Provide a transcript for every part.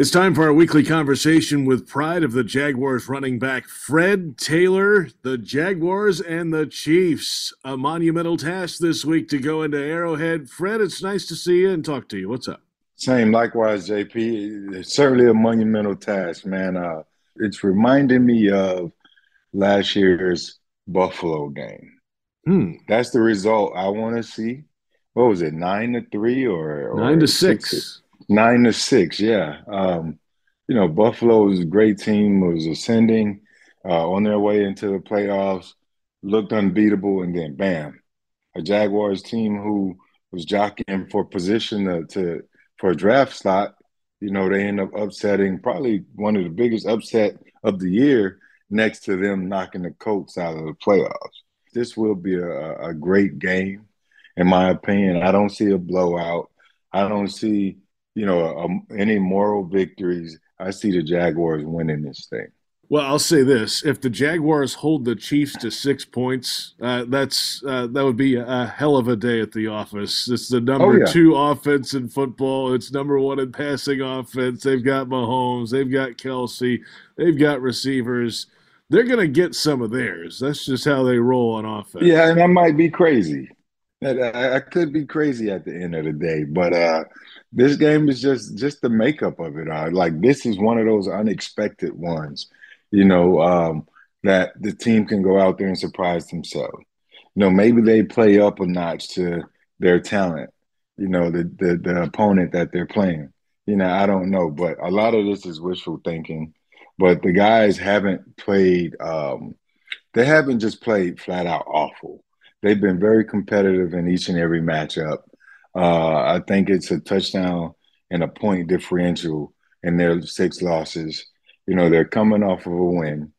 It's time for our weekly conversation with pride of the Jaguars running back Fred Taylor, the Jaguars and the Chiefs. A monumental task this week to go into Arrowhead. Fred, it's nice to see you and talk to you. What's up? Same, likewise, JP. It's certainly a monumental task, man. Uh, it's reminding me of last year's Buffalo game. Hmm. That's the result I want to see. What was it, nine to three or, or nine to six? six? Nine to six, yeah. Um, you know, Buffalo was a great team, was ascending uh, on their way into the playoffs, looked unbeatable, and then bam, a Jaguars team who was jockeying for position to, to for a draft slot. You know, they end up upsetting probably one of the biggest upset of the year next to them knocking the Colts out of the playoffs. This will be a, a great game, in my opinion. I don't see a blowout. I don't see you know, um, any moral victories. I see the Jaguars winning this thing. Well, I'll say this: if the Jaguars hold the Chiefs to six points, uh, that's uh, that would be a hell of a day at the office. It's the number oh, yeah. two offense in football. It's number one in passing offense. They've got Mahomes. They've got Kelce. They've got receivers. They're going to get some of theirs. That's just how they roll on offense. Yeah, and I might be crazy. I, I could be crazy at the end of the day, but uh, this game is just just the makeup of it. Uh, like this is one of those unexpected ones, you know, um, that the team can go out there and surprise themselves. You know, maybe they play up a notch to their talent. You know, the the, the opponent that they're playing. You know, I don't know, but a lot of this is wishful thinking. But the guys haven't played. Um, they haven't just played flat out awful. They've been very competitive in each and every matchup. Uh, I think it's a touchdown and a point differential in their six losses. You know, they're coming off of a win.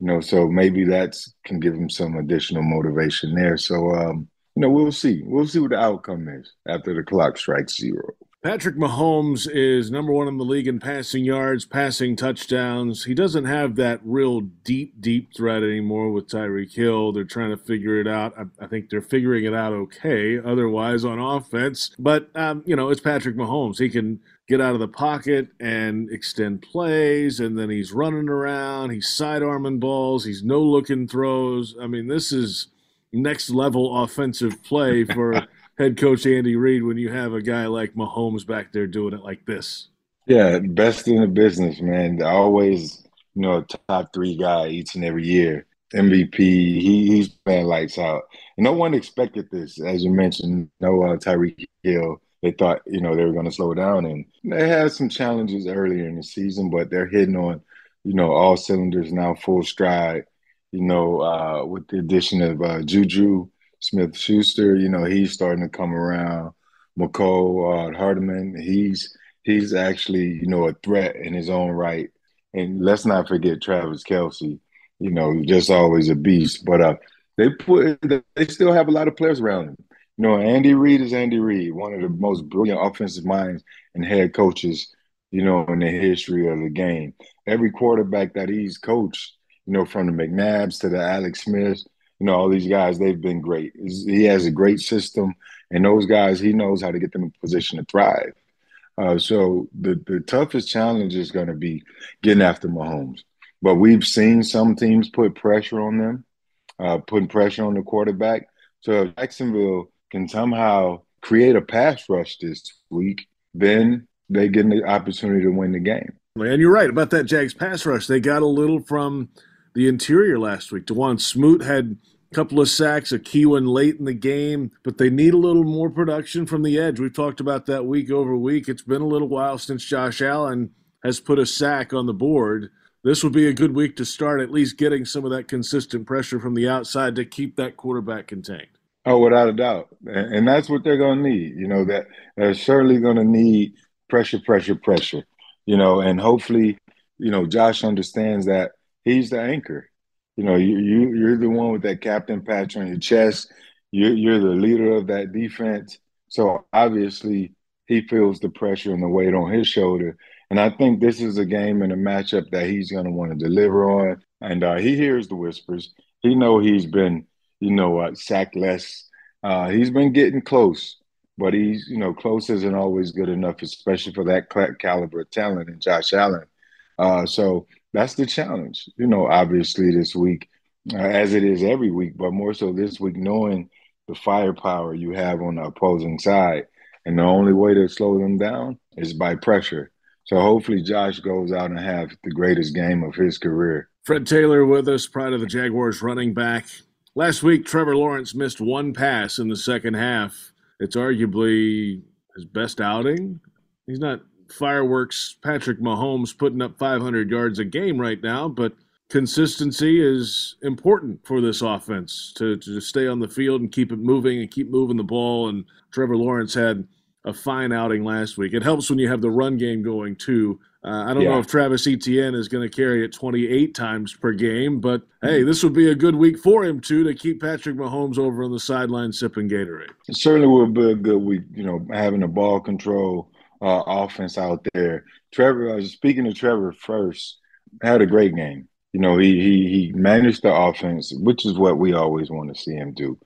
You know, so maybe that can give them some additional motivation there. So, um, you know, we'll see. We'll see what the outcome is after the clock strikes zero. Patrick Mahomes is number one in the league in passing yards, passing touchdowns. He doesn't have that real deep, deep threat anymore with Tyreek Hill. They're trying to figure it out. I, I think they're figuring it out okay, otherwise, on offense. But, um, you know, it's Patrick Mahomes. He can get out of the pocket and extend plays, and then he's running around. He's sidearming balls. He's no looking throws. I mean, this is next level offensive play for head coach Andy Reid when you have a guy like Mahomes back there doing it like this. Yeah, best in the business, man. Always, you know, top three guy each and every year. MVP. He he's playing lights out. no one expected this, as you mentioned. No uh, Tyreek Hill. They thought, you know, they were going to slow down, and they had some challenges earlier in the season, but they're hitting on, you know, all cylinders now, full stride. You know, uh, with the addition of uh, Juju Smith Schuster, you know, he's starting to come around. Mecole uh, Hardman, he's he's actually, you know, a threat in his own right. And let's not forget Travis Kelce, you know, just always a beast. But uh, they put they still have a lot of players around him. You know, Andy Reid is Andy Reid, one of the most brilliant offensive minds and head coaches, you know, in the history of the game. Every quarterback that he's coached, you know, from the McNabbs to the Alex Smiths, you know, all these guys, they've been great. He has a great system, and those guys, he knows how to get them in position to thrive. Uh, so the the toughest challenge is going to be getting after Mahomes. But we've seen some teams put pressure on them, uh, putting pressure on the quarterback. So if Jacksonville can somehow create a pass rush this week, then they get the opportunity to win the game. And you're right about that Jags pass rush. They got a little from the interior last week. Dawuane Smoot had a couple of sacks, a key one late in the game, but they need a little more production from the edge. We've talked about that week over week. It's been a little while since Josh Allen has put a sack on the board. This would be a good week to start at least getting some of that consistent pressure from the outside to keep that quarterback contained. Oh, without a doubt. And that's what they're going to need. You know, that they're certainly going to need pressure, pressure, pressure. You know, and hopefully, you know, Josh understands that he's the anchor. You know, you, you you're the one with that captain patch on your chest. You're you're the leader of that defense. So obviously he feels the pressure and the weight on his shoulder. And I think this is a game and a matchup that he's going to want to deliver on. And uh, he hears the whispers. He know he's been, you know, uh, sacked less. Uh, he's been getting close, but he's you know close isn't always good enough, especially for that caliber of talent in Josh Allen. Uh, so that's the challenge, you know. Obviously, this week, uh, as it is every week, but more so this week, knowing the firepower you have on the opposing side, and the only way to slow them down is by pressure. So hopefully, Josh goes out and have the greatest game of his career. Fred Taylor with us, pride of the Jaguars running back. Last week, Trevor Lawrence missed one pass in the second half. It's arguably his best outing. He's not fireworks Patrick Mahomes putting up 500 yards a game right now, but consistency is important for this offense to, to stay on the field and keep it moving and keep moving the ball. And Trevor Lawrence had a fine outing last week. It helps when you have the run game going too. Uh, I don't yeah. know if Travis Etienne is going to carry it 28 times per game, but hey, this would be a good week for him too to keep Patrick Mahomes over on the sideline sipping Gatorade. It certainly would be a good week, you know, having a ball control uh, offense out there. Trevor, uh, speaking of Trevor first, had a great game. You know, he he he managed the offense, which is what we always want to see him do.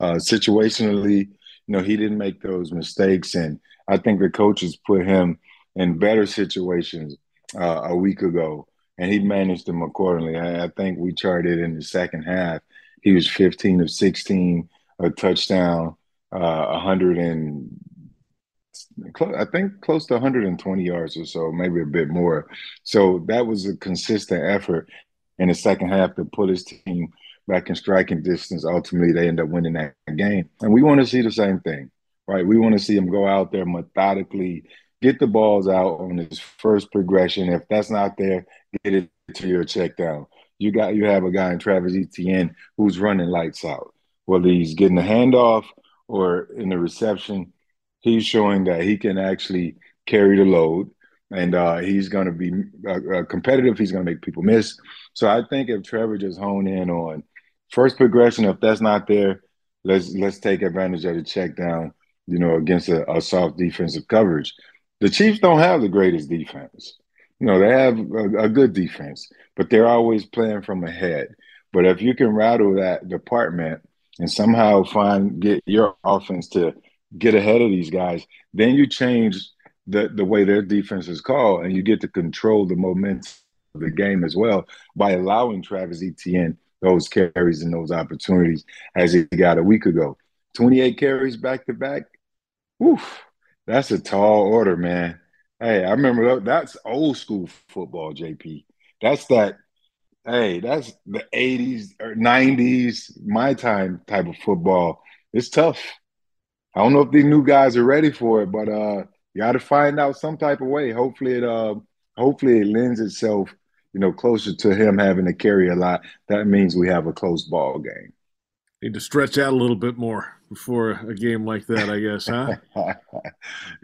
Uh, situationally, you know, he didn't make those mistakes. And I think the coaches put him in better situations uh, a week ago, and he managed them accordingly. I, I, think we charted in the second half. He was 15 of 16, a touchdown, uh, 100 and I think close to 120 yards or so, maybe a bit more. So that was a consistent effort in the second half to put his team back in striking distance. Ultimately, they end up winning that game. And we want to see the same thing, right? We want to see him go out there methodically, get the balls out on his first progression. If that's not there, get it to your check down. You got you have a guy in Travis Etienne who's running lights out. Whether he's getting the handoff or in the reception, he's showing that he can actually carry the load and uh, he's going to be uh, uh, competitive. He's going to make people miss. So I think if Trevor just hone in on first progression, if that's not there, let's let's take advantage of the check down. You know, against a, a soft defensive coverage. The Chiefs don't have the greatest defense. You know, they have a, a good defense, but they're always playing from ahead. But if you can rattle that department and somehow find get your offense to get ahead of these guys, then you change the the way their defense is called, and you get to control the momentum of the game as well by allowing Travis Etienne those carries and those opportunities as he got a week ago. 28 carries back to back. Oof, that's a tall order, man. Hey, I remember that's old school football, JP. That's that. Hey, that's the 80s or 90s, my time type of football. It's tough. I don't know if these new guys are ready for it, but uh, you got to find out some type of way. Hopefully, it uh, hopefully it lends itself you know, closer to him having to carry a lot, that means we have a close ball game. Need to stretch out a little bit more before a game like that, I guess, huh?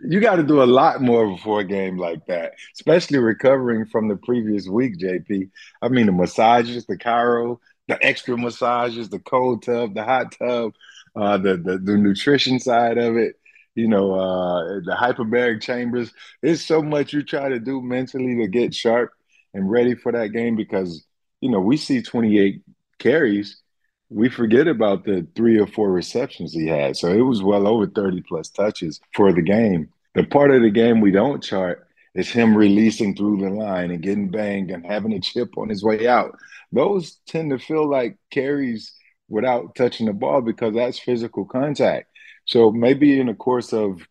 you got to do a lot more before a game like that, especially recovering from the previous week, JP. I mean, the massages, the chiro, the extra massages, the cold tub, the hot tub, uh, the, the the nutrition side of it you know, uh, the hyperbaric chambers. It's so much you try to do mentally to get sharp and ready for that game because you know we see 28 carries we forget about the three or four receptions he had. So it was well over 30 plus touches for the game. The part of the game we don't chart is him releasing through the line and getting banged and having a chip on his way out. Those tend to feel like carries without touching the ball because that's physical contact so maybe in the course of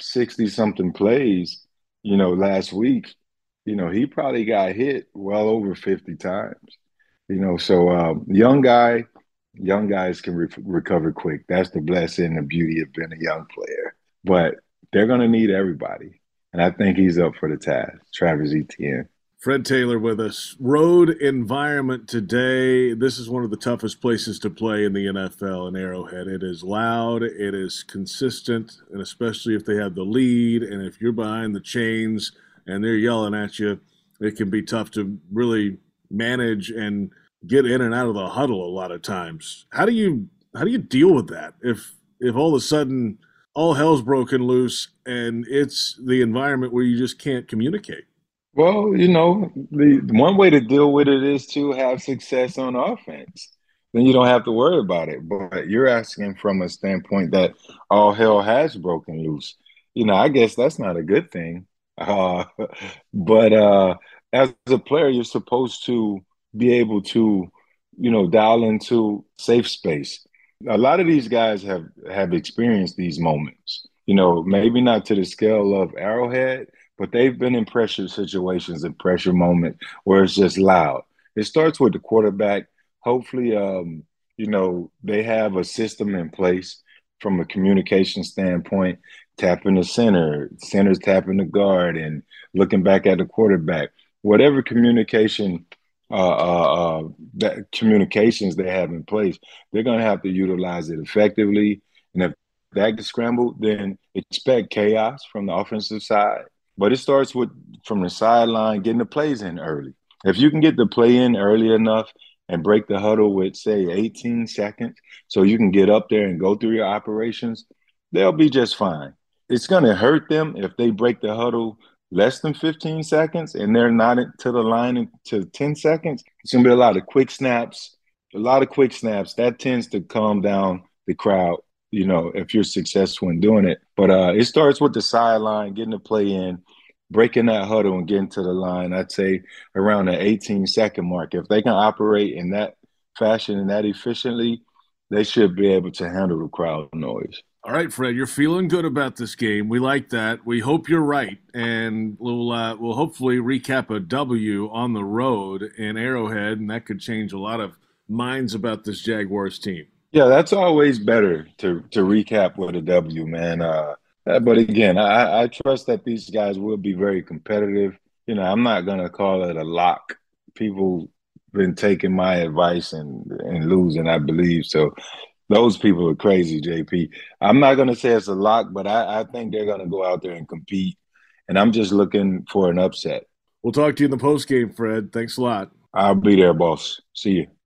60 something plays you know last week you know, he probably got hit well over 50 times. You know, so um, young guy, young guys can re- recover quick. That's the blessing and the beauty of being a young player. But they're going to need everybody. And I think he's up for the task, Travis Etienne. Fred Taylor with us. Road environment today. This is one of the toughest places to play in the NFL in Arrowhead. It is loud, it is consistent, and especially if they have the lead and if you're behind the chains – and they're yelling at you, it can be tough to really manage and get in and out of the huddle a lot of times. How do you how do you deal with that if if all of a sudden all hell's broken loose and it's the environment where you just can't communicate? Well, you know, the one way to deal with it is to have success on offense. then you don't have to worry about it. But you're asking from a standpoint that all hell has broken loose. You know, I guess that's not a good thing. Uh, but uh, as a player, you're supposed to be able to, you know, dial into safe space. A lot of these guys have have experienced these moments. You know, maybe not to the scale of Arrowhead, but they've been in pressure situations and pressure moments where it's just loud. It starts with the quarterback. Hopefully, um, you know, they have a system in place from a communication standpoint, tapping the center, center's tapping the guard, and looking back at the quarterback. Whatever communication uh, uh, uh, that communications they have in place, they're going to have to utilize it effectively. And if that gets scrambled, then expect chaos from the offensive side. But it starts with from the sideline, getting the plays in early. If you can get the play in early enough and break the huddle with, say, 18 seconds, so you can get up there and go through your operations, they'll be just fine. It's going to hurt them if they break the huddle less than 15 seconds and they're not to the line to 10 seconds. It's going to be a lot of quick snaps, a lot of quick snaps. That tends to calm down the crowd, you know, if you're successful in doing it. But uh, it starts with the sideline, getting the play in, breaking that huddle and getting to the line, I'd say around the 18 second mark. If they can operate in that fashion and that efficiently, they should be able to handle the crowd noise. All right, Fred, you're feeling good about this game. We like that. We hope you're right, and we'll uh, we'll hopefully recap a W on the road in Arrowhead, and that could change a lot of minds about this Jaguars team. Yeah, that's always better to to recap with a W, man. Uh, uh, but again, I, I trust that these guys will be very competitive. You know, I'm not gonna call it a lock. People been taking my advice and and losing, I believe. So those people are crazy, JP. I'm not gonna say it's a lock, but I, I think they're gonna go out there and compete. And I'm just looking for an upset. We'll talk to you in the post game, Fred. Thanks a lot. I'll be there, boss. See you.